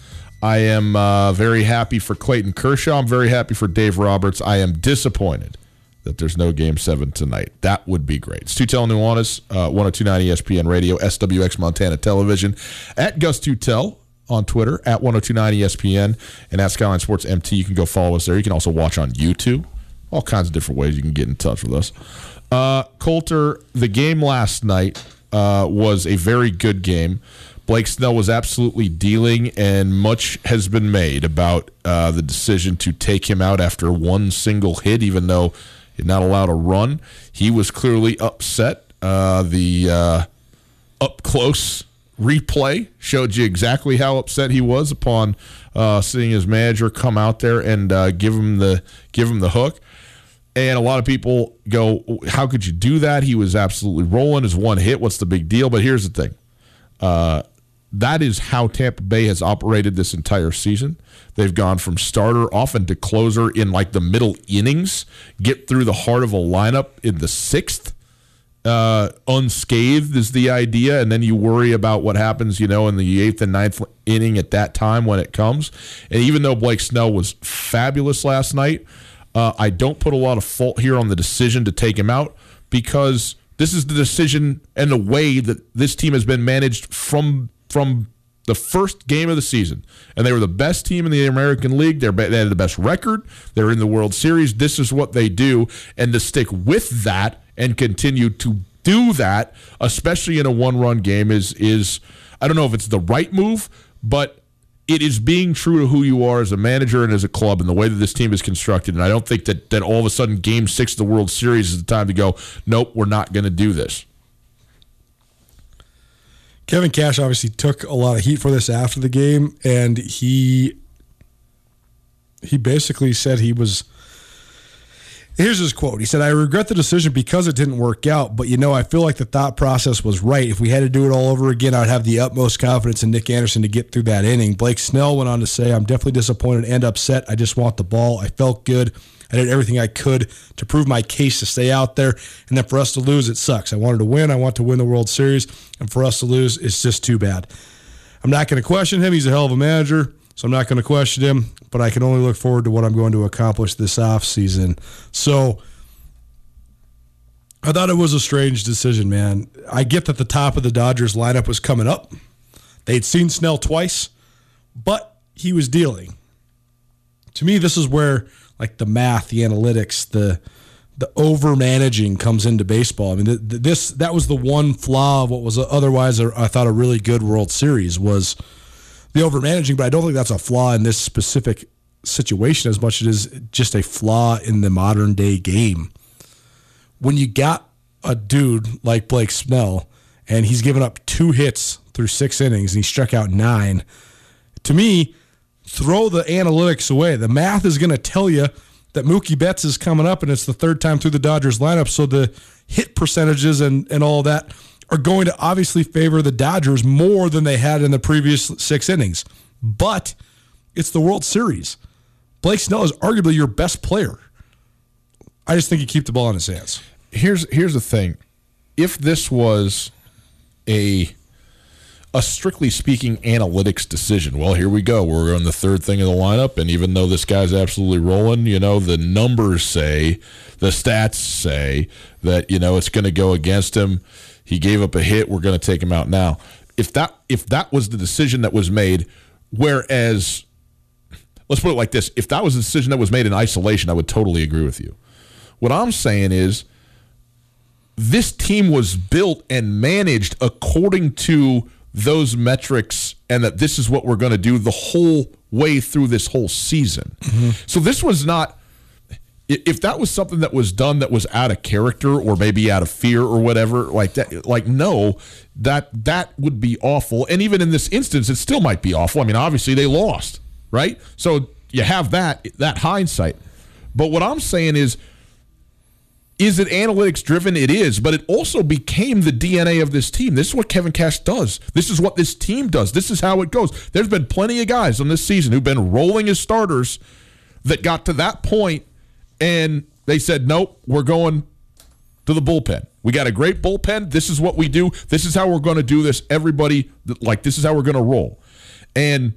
I am uh, very happy for Clayton Kershaw. I'm very happy for Dave Roberts. I am disappointed that there's no Game 7 tonight. That would be great. It's Tutel Nuanez, uh, 1029 ESPN Radio, SWX Montana Television, at Gus Tutel on Twitter, at 1029 ESPN, and at Skyline Sports MT. You can go follow us there. You can also watch on YouTube. All kinds of different ways you can get in touch with us. Uh, Colter, the game last night uh, was a very good game. Blake Snell was absolutely dealing, and much has been made about uh, the decision to take him out after one single hit, even though he not allowed a run. He was clearly upset. Uh, the uh, up close replay showed you exactly how upset he was upon uh, seeing his manager come out there and uh, give him the give him the hook. And a lot of people go, "How could you do that?" He was absolutely rolling. His one hit. What's the big deal? But here's the thing. Uh, that is how Tampa Bay has operated this entire season. They've gone from starter often to closer in like the middle innings, get through the heart of a lineup in the sixth. Uh, unscathed is the idea, and then you worry about what happens, you know, in the eighth and ninth inning at that time when it comes. And even though Blake Snell was fabulous last night, uh, I don't put a lot of fault here on the decision to take him out because this is the decision and the way that this team has been managed from from the first game of the season, and they were the best team in the American League. They're, they had the best record. They're in the World Series. This is what they do, and to stick with that and continue to do that, especially in a one-run game, is is I don't know if it's the right move, but it is being true to who you are as a manager and as a club and the way that this team is constructed. And I don't think that that all of a sudden Game Six of the World Series is the time to go. Nope, we're not going to do this. Kevin Cash obviously took a lot of heat for this after the game, and he he basically said he was. Here's his quote. He said, I regret the decision because it didn't work out, but you know, I feel like the thought process was right. If we had to do it all over again, I'd have the utmost confidence in Nick Anderson to get through that inning. Blake Snell went on to say, I'm definitely disappointed and upset. I just want the ball. I felt good. I did everything I could to prove my case to stay out there. And then for us to lose, it sucks. I wanted to win. I want to win the World Series. And for us to lose, it's just too bad. I'm not going to question him. He's a hell of a manager. So I'm not going to question him, but I can only look forward to what I'm going to accomplish this offseason. So I thought it was a strange decision, man. I get that the top of the Dodgers lineup was coming up. They'd seen Snell twice, but he was dealing. To me, this is where like the math, the analytics, the the over managing comes into baseball. I mean, this that was the one flaw of what was otherwise a, I thought a really good World Series was the over managing. But I don't think that's a flaw in this specific situation as much as it is just a flaw in the modern day game. When you got a dude like Blake Snell and he's given up two hits through six innings and he struck out nine, to me, throw the analytics away. The math is going to tell you that Mookie Betts is coming up and it's the third time through the Dodgers lineup. So the hit percentages and, and all that are going to obviously favor the Dodgers more than they had in the previous six innings. But it's the World Series. Blake Snell is arguably your best player. I just think you keep the ball in his hands. Here's here's the thing. If this was a a strictly speaking analytics decision. Well, here we go. We're on the third thing of the lineup, and even though this guy's absolutely rolling, you know, the numbers say, the stats say that you know it's going to go against him. He gave up a hit. We're going to take him out now. If that if that was the decision that was made, whereas let's put it like this: if that was the decision that was made in isolation, I would totally agree with you. What I'm saying is this team was built and managed according to those metrics and that this is what we're going to do the whole way through this whole season. Mm-hmm. So this was not if that was something that was done that was out of character or maybe out of fear or whatever like that like no that that would be awful and even in this instance it still might be awful i mean obviously they lost right so you have that that hindsight but what i'm saying is is it analytics driven? It is, but it also became the DNA of this team. This is what Kevin Cash does. This is what this team does. This is how it goes. There's been plenty of guys on this season who've been rolling as starters that got to that point and they said, nope, we're going to the bullpen. We got a great bullpen. This is what we do. This is how we're going to do this. Everybody, like, this is how we're going to roll. And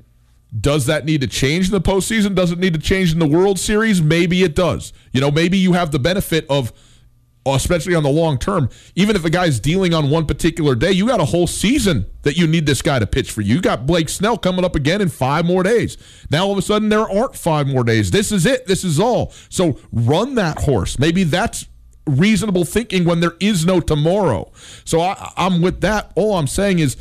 does that need to change in the postseason? Does it need to change in the World Series? Maybe it does. You know, maybe you have the benefit of especially on the long term, even if a guy's dealing on one particular day, you got a whole season that you need this guy to pitch for you. You got Blake Snell coming up again in five more days. Now all of a sudden there aren't five more days. This is it. This is all. So run that horse. Maybe that's reasonable thinking when there is no tomorrow. So I, I'm with that. All I'm saying is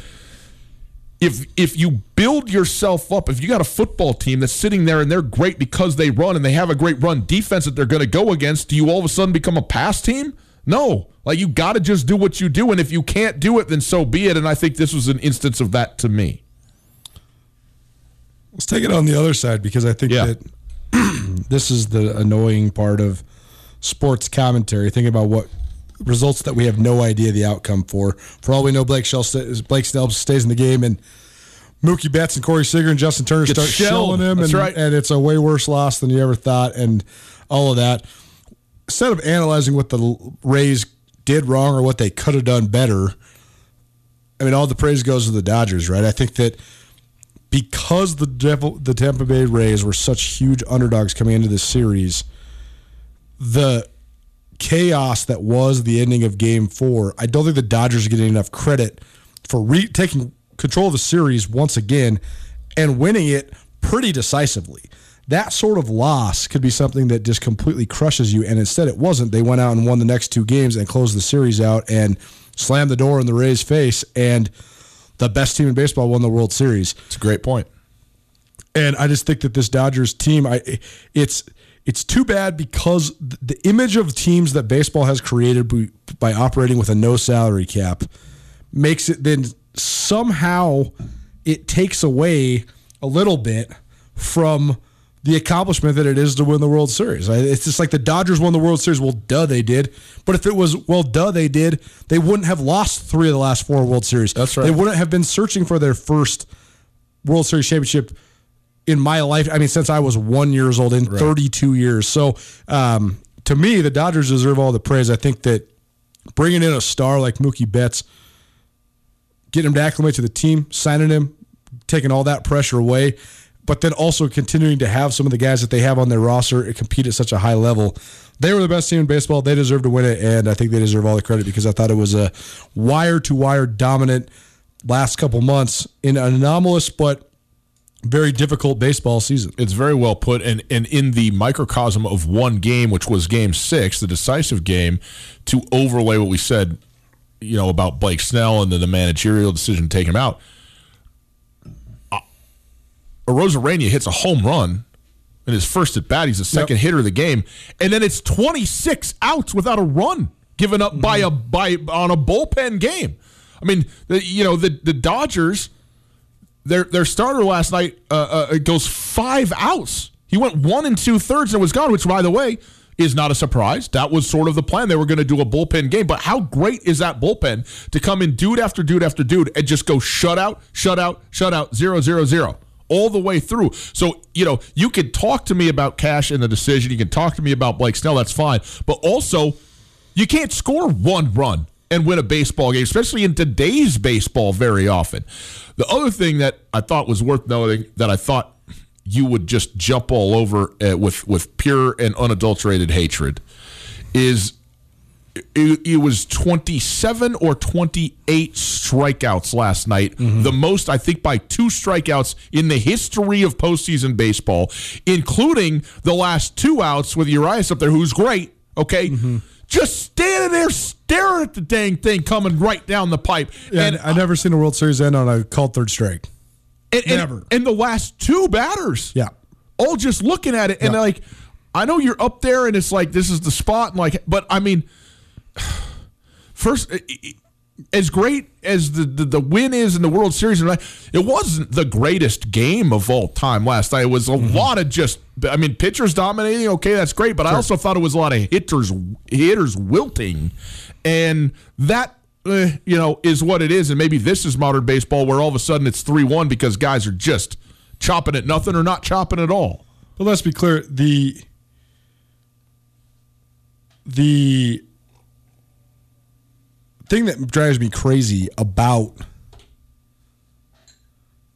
if if you build yourself up, if you got a football team that's sitting there and they're great because they run and they have a great run defense that they're going to go against, do you all of a sudden become a pass team? No. Like you got to just do what you do and if you can't do it then so be it and I think this was an instance of that to me. Let's take it on the other side because I think yeah. that [CLEARS THROAT] this is the annoying part of sports commentary. Think about what results that we have no idea the outcome for. For all we know, Blake Shell Blake Snell stays in the game, and Mookie Betts and Corey Seager and Justin Turner Gets start shelled. shelling him, and, right. and it's a way worse loss than you ever thought, and all of that. Instead of analyzing what the Rays did wrong or what they could have done better, I mean, all the praise goes to the Dodgers, right? I think that because the Devil, the Tampa Bay Rays were such huge underdogs coming into this series, the chaos that was the ending of Game Four, I don't think the Dodgers are getting enough credit for re- taking control of the series once again and winning it pretty decisively. That sort of loss could be something that just completely crushes you, and instead it wasn't. They went out and won the next two games and closed the series out and slammed the door in the Rays' face, and the best team in baseball won the World Series. It's a great point. And I just think that this Dodgers team, I it's it's too bad because the image of teams that baseball has created by operating with a no salary cap makes it then somehow it takes away a little bit from the accomplishment that it is to win the World Series. It's just like the Dodgers won the World Series. Well, duh, they did. But if it was, well, duh, they did, they wouldn't have lost three of the last four World Series. That's right. They wouldn't have been searching for their first World Series championship in my life. I mean, since I was one years old in right. 32 years. So um, to me, the Dodgers deserve all the praise. I think that bringing in a star like Mookie Betts, getting him to acclimate to the team, signing him, taking all that pressure away, but then also continuing to have some of the guys that they have on their roster compete at such a high level. They were the best team in baseball. They deserve to win it, and I think they deserve all the credit because I thought it was a wire to wire dominant last couple months in an anomalous but very difficult baseball season. It's very well put, and and in the microcosm of one game, which was Game Six, the decisive game, to overlay what we said, you know, about Blake Snell and then the managerial decision to take him out. Uh, Arozarena hits a home run in his first at bat. He's the second yep. hitter of the game, and then it's 26 outs without a run given up mm-hmm. by a by on a bullpen game. I mean, the, you know, the the Dodgers their their starter last night uh, uh, goes five outs. He went one and two thirds and was gone, which, by the way, is not a surprise. That was sort of the plan. They were going to do a bullpen game. But how great is that bullpen to come in dude after dude after dude and just go shutout, shutout, shutout, zero, zero, zero all the way through. So, you know, you can talk to me about Cash and the decision. You can talk to me about Blake Snell. That's fine. But also, you can't score one run and win a baseball game, especially in today's baseball very often. The other thing that I thought was worth noting that I thought you would just jump all over uh, with with pure and unadulterated hatred is it, it, was 27 or 28 strikeouts last night. Mm-hmm. The most, I think, by two strikeouts in the history of postseason baseball, including the last two outs with Urias up there, who's great. Okay, Mm-hmm. just there staring at the dang thing coming right down the pipe. And I never seen a World Series end on a called third strike. and, and, never. And the last two batters, Yeah. all just looking at it and Yeah. like, I know you're up there and it's like this is the spot and like, but I mean, [SIGHS] first. As great as the, the, the win is in the World Series, it wasn't the greatest game of all time last night. It was a Mm-hmm. lot of just, I mean, pitchers dominating. Okay, that's great, but I also thought it was a lot of hitters hitters wilting, and that eh, you know is what it is. And maybe this is modern baseball, where all of a sudden it's three one because guys are just chopping at nothing or not chopping at all. But let's be clear the the thing that drives me crazy about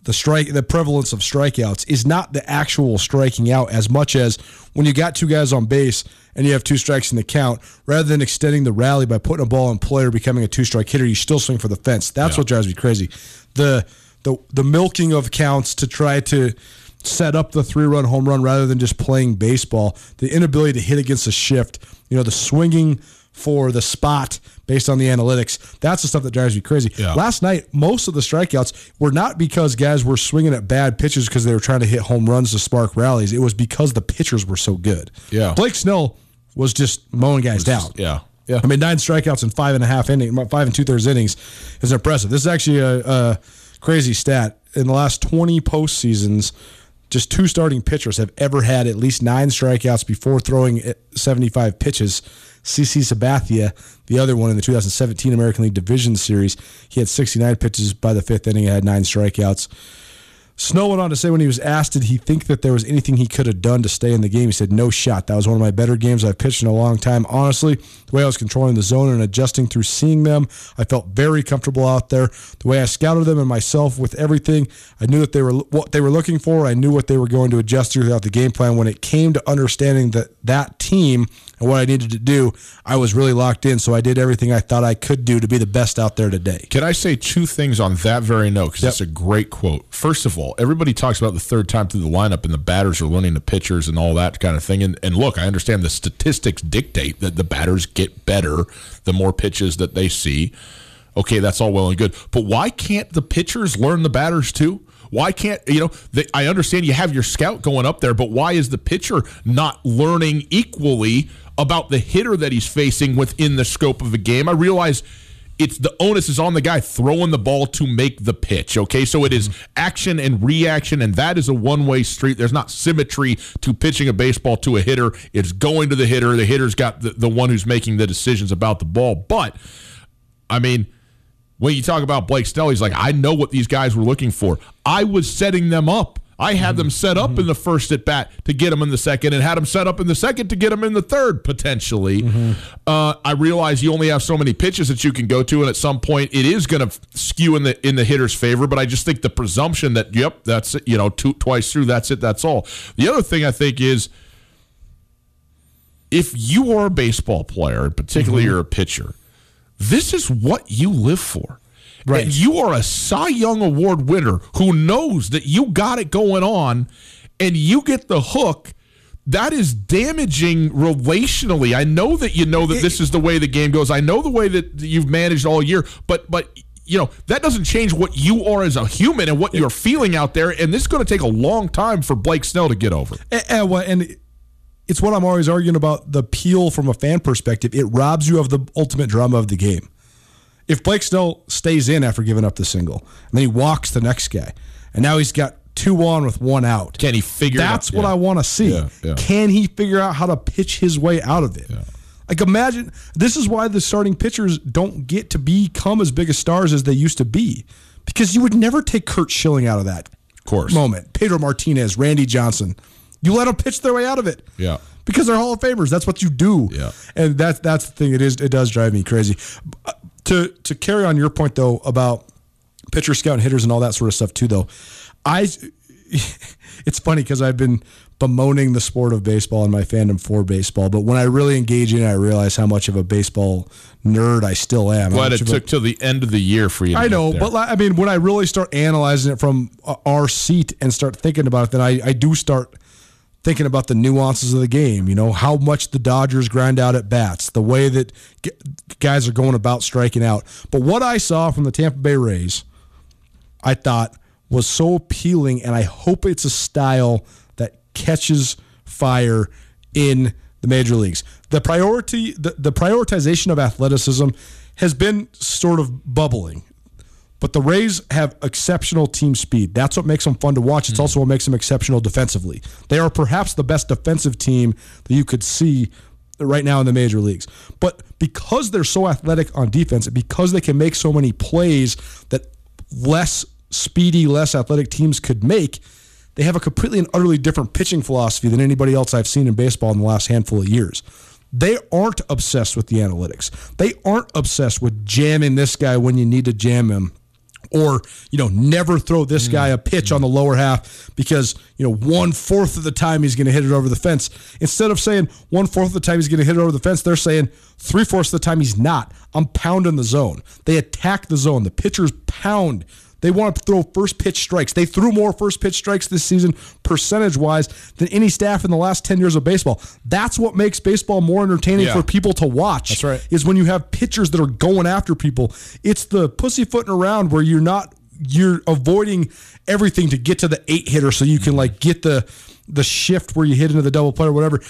the strike the prevalence of strikeouts is not the actual striking out as much as when you got two guys on base and you have two strikes in the count rather than extending the rally by putting a ball in play or becoming a two strike hitter you still swing for the fence. That's what drives me crazy. The the the milking of counts to try to set up the three run home run rather than just playing baseball the inability to hit against a shift you know the swinging for the spot based on the analytics. That's the stuff that drives me crazy. Yeah. Last night, most of the strikeouts were not because guys were swinging at bad pitches because they were trying to hit home runs to spark rallies. It was because the pitchers were so good. Yeah. Blake Snell was just mowing guys down. Yeah, yeah. I mean, nine strikeouts in five and a half innings, five and two thirds innings is impressive. This is actually a, a crazy stat. In the last 20 postseasons, just two starting pitchers have ever had at least nine strikeouts before throwing 75 pitches. CC Sabathia, the other one in the 2017 American League Division Series, he had 69 pitches by the fifth inning and had nine strikeouts. Snow went on to say when he was asked, did he think that there was anything he could have done to stay in the game? He said, no shot. That was one of my better games I've pitched in a long time. Honestly, the way I was controlling the zone and adjusting through seeing them, I felt very comfortable out there. The way I scouted them and myself with everything, I knew that they were what they were looking for. I knew what they were going to adjust to throughout the game plan. When it came to understanding that that team and what I needed to do, I was really locked in. So I did everything I thought I could do to be the best out there today. Can I say two things on that very note? Because Yep. it's a great quote. First of all, everybody talks about the third time through the lineup and the batters are learning the pitchers and all that kind of thing. And, and look, I understand the statistics dictate that the batters get better the more pitches that they see. Okay, that's all well and good. But why can't the pitchers learn the batters too? Why can't you know? They, I understand you have your scout going up there, but why is the pitcher not learning equally about the hitter that he's facing within the scope of the game? I realize it's the onus is on the guy throwing the ball to make the pitch. Okay, so it is mm-hmm. action and reaction, and that is a one way street. There's not symmetry to pitching a baseball to a hitter. It's going to the hitter. The hitter's got the, the one who's making the decisions about the ball. But I mean, when you talk about Blake Snell, he's like, I know what these guys were looking for. I was setting them up. I had them set up in the first at bat to get them in the second, and had them set up in the second to get them in the third potentially. Uh, I realize you only have so many pitches that you can go to, and at some point it is going to skew in the in the hitter's favor. But I just think the presumption that yep, that's it, you know, two, twice through, that's it, that's all. The other thing I think is if you are a baseball player, and particularly you're a pitcher, this is what you live for. Right. And you are a Cy Young Award winner who knows that you got it going on and you get the hook. That is damaging relationally. I know that you know that this is the way the game goes. I know the way that you've managed all year, but but you know that doesn't change what you are as a human and what you're feeling out there. And this is going to take a long time for Blake Snell to get over. And, and and it's what I'm always arguing about the peel from a fan perspective. It robs you of the ultimate drama of the game. If Blake Snell stays in after giving up the single, and then he walks the next guy, and now he's got two on with one out. Can he figure? That's what Yeah. I want to see. Yeah, yeah. Can he figure out how to pitch his way out of it? Like imagine this is why the starting pitchers don't get to become as big of stars as they used to be. Because you would never take Curt Schilling out of that course. moment. Pedro Martinez, Randy Johnson. You let them pitch their way out of it. Yeah. Because they're Hall of Famers. That's what you do. Yeah. And that's that's the thing. It is it does drive me crazy. To to carry on your point though about pitcher scout and hitters and all that sort of stuff too though. I [LAUGHS] it's funny because I've been bemoaning the sport of baseball and my fandom for baseball, but when I really engage in it, I realize how much of a baseball nerd I still am. Glad it of a- took till the end of the year for you. To I know, but I mean, when I really start analyzing it from uh, our seat and start thinking about it, then I, I do start thinking about the nuances of the game, you know, how much the Dodgers grind out at bats, the way that guys are going about striking out. But what I saw from the Tampa Bay Rays, I thought was so appealing, and I hope it's a style that catches fire in the major leagues. The priority, the, the prioritization of athleticism has been sort of bubbling. But the Rays have exceptional team speed. That's what makes them fun to watch. It's hmm. also what makes them exceptional defensively. They are perhaps the best defensive team that you could see right now in the major leagues. But because they're so athletic on defense, because they can make so many plays that less speedy, less athletic teams could make, they have a completely and utterly different pitching philosophy than anybody else I've seen in baseball in the last handful of years. They aren't obsessed with the analytics. They aren't obsessed with jamming this guy when you need to jam him or you know never throw this mm. guy a pitch on the lower half because you know one fourth of the time he's going to hit it over the fence. Instead of saying one fourth of the time he's going to hit it over the fence they're saying three fourths of the time he's not. I'm pounding the zone. They attack the zone. The pitchers pound they want to throw first pitch strikes. They threw more first pitch strikes this season, percentage wise, than any staff in the last 10 years of baseball. That's what makes baseball more entertaining Yeah. for people to watch. That's right. Is when you have pitchers that are going after people. It's the pussyfooting around where you're not you're avoiding everything to get to the eight hitter so you can like get the the shift where you hit into the double play or whatever.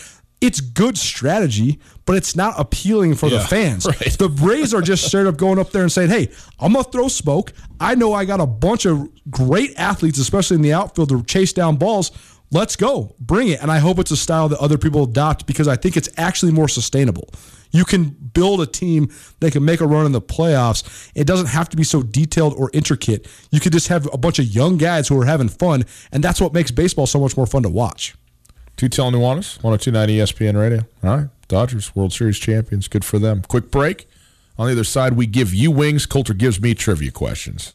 It's good strategy, but it's not appealing for the fans. [LAUGHS] right. The Rays are just straight up going up there and saying, "Hey, I'm gonna throw smoke. I know I got a bunch of great athletes, especially in the outfield, to chase down balls. Let's go, bring it." And I hope it's a style that other people adopt because I think it's actually more sustainable. You can build a team that can make a run in the playoffs. It doesn't have to be so detailed or intricate. You could just have a bunch of young guys who are having fun, and that's what makes baseball so much more fun to watch. Oh two telling Nuanez, 1029 ESPN Radio. All right. Dodgers, World Series champions. Good for them. Quick break. On the other side, we give you wings. Colter gives me trivia questions.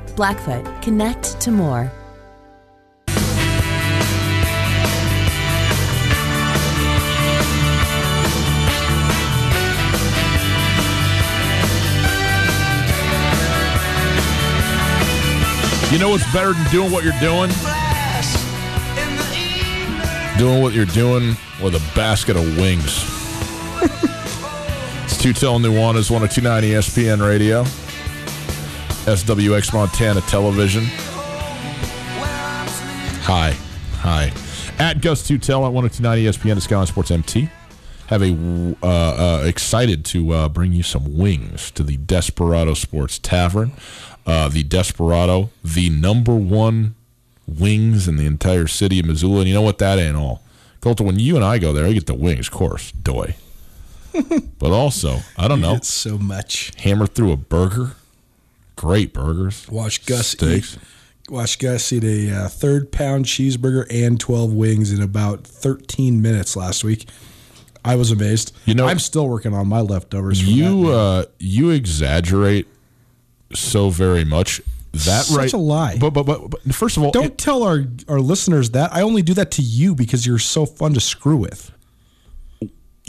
Blackfoot, connect to more. You know what's better than doing what you're doing? Doing what you're doing with a basket of wings. [LAUGHS] it's two telling Nuanez, 1029 ESPN Radio, SWX Montana Television. Hi. Hi. At Gus Tutel at 1029 ESPN to Skyline Sports MT. Have a uh, uh, excited to uh, bring you some wings to the Desperado Sports Tavern. Uh, the Desperado, the number one wings in the entire city of Missoula. And you know what? That ain't all. Colter, when you and I go there, I get the wings, of course, doy. [LAUGHS] but also, I don't know, It's so much. hammer through a burger. Great burgers. Watch Gus Steaks. eat. Watch Gus eat a uh, third pound cheeseburger and 12 wings in about 13 minutes last week. I was amazed. You know- I'm still working on my leftovers. From You uh, you exaggerate so very much. That Such right? a lie. But but but, but first of all, don't it- tell our our listeners that. I only do that to you because you're so fun to screw with.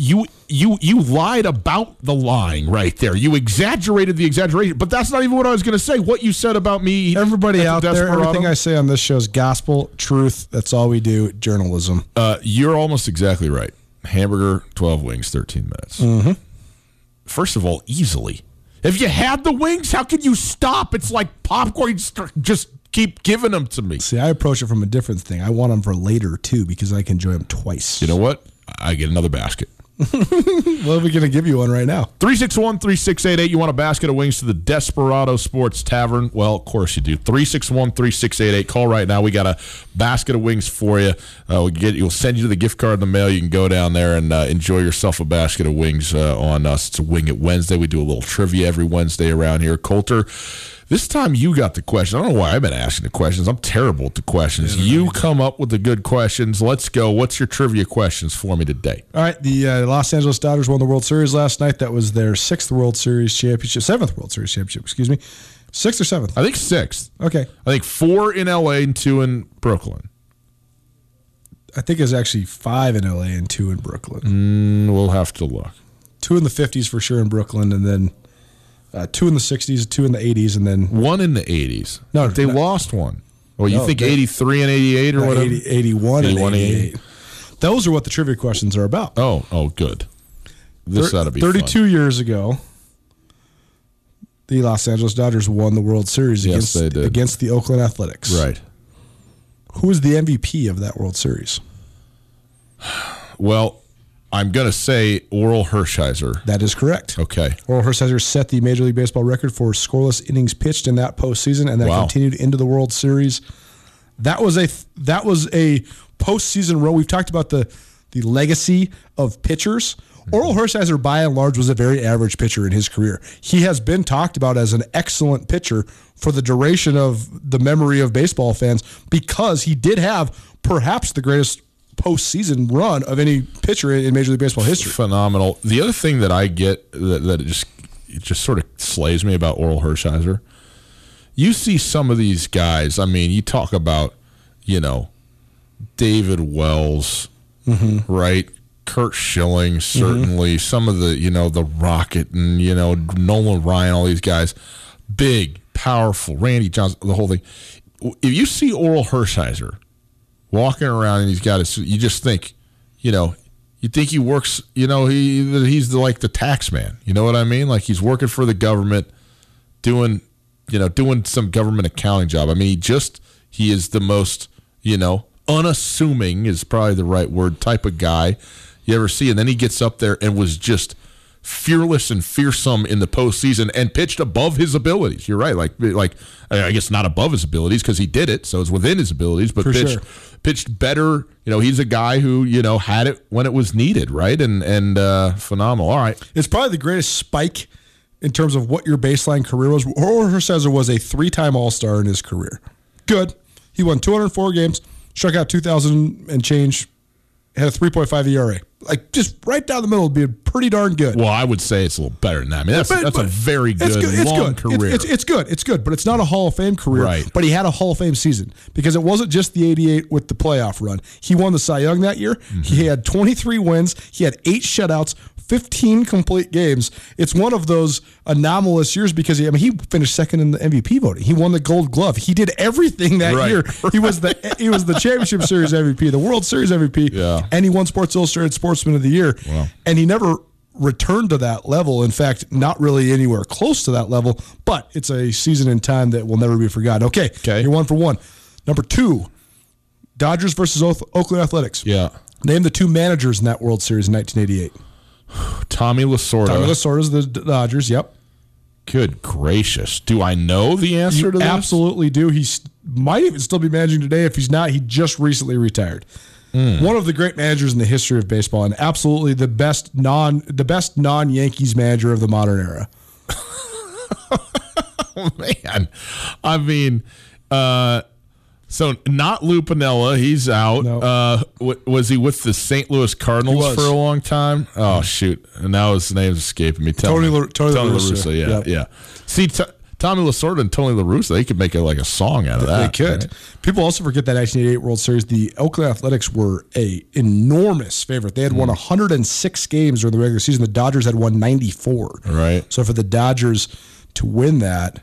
You you you lied about the lying right there. You exaggerated the exaggeration, but that's not even what I was going to say. What you said about me, Everybody at the out there, everything I say on this show is gospel, truth. That's all we do. Journalism. uh, you're almost exactly right. Hamburger, twelve wings, thirteen minutes. Mm-hmm. First of all, easily. If you had the wings, how can you stop? It's like popcorn. Just keep giving them to me. See, I approach it from a different thing. I want them for later too because I can enjoy them twice. You know what? I get another basket. Well, we're gonna give you one right now. 361 3688. You want a basket of wings to the Desperado Sports Tavern? Well, of course you do. 361 3688. Call right now. We got a basket of wings for you. Uh, we'll, get, we'll send you the gift card in the mail. You can go down there and uh, enjoy yourself a basket of wings uh, on us. It's a Wing It Wednesday. We do a little trivia every Wednesday around here. Colter, This time you got the question. I don't know why I've been asking the questions. I'm terrible at the questions. you come up with the good questions. Let's go. What's your trivia questions for me today? All right, the uh, Los Angeles Dodgers won the World Series last night. That was their sixth World Series championship, seventh World Series championship. Excuse me, sixth or seventh? I think sixth. Okay, I think four in LA and two in Brooklyn. I think it's actually five in LA and two in Brooklyn. Mm, we'll have to look. Two in the fifties for sure in Brooklyn, and then uh, two in the sixties, two in the eighties, and then One in the 80s. No, they no. lost one. Well, you No, think they- 83 and 88 or uh, whatever? 80, 81 and 81, 88. Those are what the trivia questions are about. Oh, oh, good. This Thir- ought to be fun. 32 years ago, the Los Angeles Dodgers won the World Series Yes, against against the Oakland Athletics. Right. Who was the MVP of that World Series? Well, I'm going to say Orel Hershiser. That is correct. Okay. Orel Hershiser set the Major League Baseball record for scoreless innings pitched in that postseason, and that Wow. continued into the World Series. That was a that was a postseason run. We've talked about the the legacy of pitchers. Mm-hmm. Orel Hershiser, by and large, was a very average pitcher in his career. He has been talked about as an excellent pitcher for the duration of the memory of baseball fans because he did have perhaps the greatest postseason run of any pitcher in Major League Baseball history. Phenomenal. The other thing that I get that, that it just it just sort of slays me about Orel Hershiser, you see some of these guys. I mean, you talk about, you know, David Wells, mm-hmm. right? Curt Schilling, mm-hmm. certainly. Some of the, you know, the Rocket and, you know, Nolan Ryan, all these guys. Big, powerful, Randy Johnson, the whole thing. If you see Orel Hershiser walking around and he's got his, you just think, you know, you think he works, you know, he he's the, like the tax man. You know what I mean? Like he's working for the government, doing, you know, doing some government accounting job. I mean, he just he is the most, you know, unassuming is probably the right word type of guy you ever see. And then he gets up there and was just fearless and fearsome in the postseason and pitched above his abilities. You're right, like like I guess not above his abilities because he did it, so it's within his abilities, but For pitched sure. pitched better. You know, he's a guy who you know had it when it was needed, right? And and uh, phenomenal. All right, It's probably the greatest spike in terms of what your baseline career was. Orel Hershiser was a three-time All-Star in his career. Good. He won 204 games, struck out 2,000 and change, had a 3.5 ERA. Like just right down the middle, would be pretty darn good. well, I would say it's a little better than that. I mean, that's But- that's a very good, it's It's long good. career. It's, it's, it's good. It's good, but it's not a Hall of Fame career. Right. But he had a Hall of Fame season because it wasn't just the 88 with the playoff run. He won the Cy Young that year. Mm-hmm. He had 23 wins. He had eight shutouts, 15 complete games. It's one of those anomalous years because he, I mean, he finished second in the MVP voting. He won the Gold Glove. He did everything that Right. year. [LAUGHS] He was the he was the Championship Series MVP, the World Series MVP, Yeah. and he won Sports Illustrated Sportsman of the Year. Wow. And he never returned to that level. In fact, not really anywhere close to that level, but it's a season in time that will never be forgotten. Okay. Okay. You're one for one. Number two, Dodgers versus Oakland Athletics. yeah, Name the two managers in that World Series in 1988. Tommy Lasorda. Tommy Lasorda's the Dodgers. Yep. Good gracious! Do I know the answer You to this? absolutely do. He might even still be managing today. If he's not, he just recently retired. Hmm. One of the great managers in the history of baseball, and absolutely the best non the best non Yankees manager of the modern era. [LAUGHS] man. I mean, uh, so not Lou Piniella, he's out. No. Uh, w- was he with the St. Louis Cardinals for a long time? Oh shoot! And now his name's escaping me. Tell Tony me. La- Tony La Russa. Yeah, Yep. yeah. See, t- Tommy Lasorda and Tony La Russa, they could make a, like a song out of that. They could. right? People also forget that 1988 World Series. The Oakland Athletics were a enormous favorite. They had Hmm. won 106 games during the regular season. The Dodgers had won 94. Right. So for the Dodgers to win that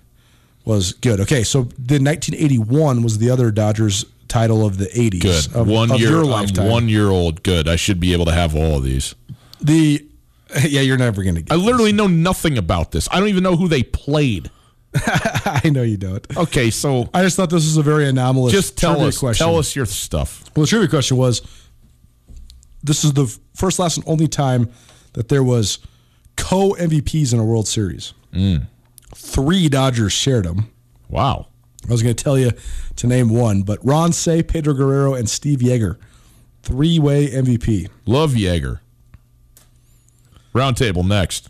was good. Okay, so the 1981 was the other Dodgers title of the 80s. Good. Of, one of year. your I'm one year old. Good. I should be able to have all of these. The [LAUGHS] yeah, you're never going to get. I literally know nothing about this. I don't even know who they played. [LAUGHS] I know you don't. Okay, so I just thought this was a very anomalous. just tell us. Question. Tell us your stuff. Well, the trivia question was: This is the first, last, and only time that there was co MVPs in a World Series. Mm. Three Dodgers shared them. Wow. I was going to tell you to name one, but Ron Cey, Pedro Guerrero, and Steve Yeager, three-way MVP. Love Yeager. Roundtable next.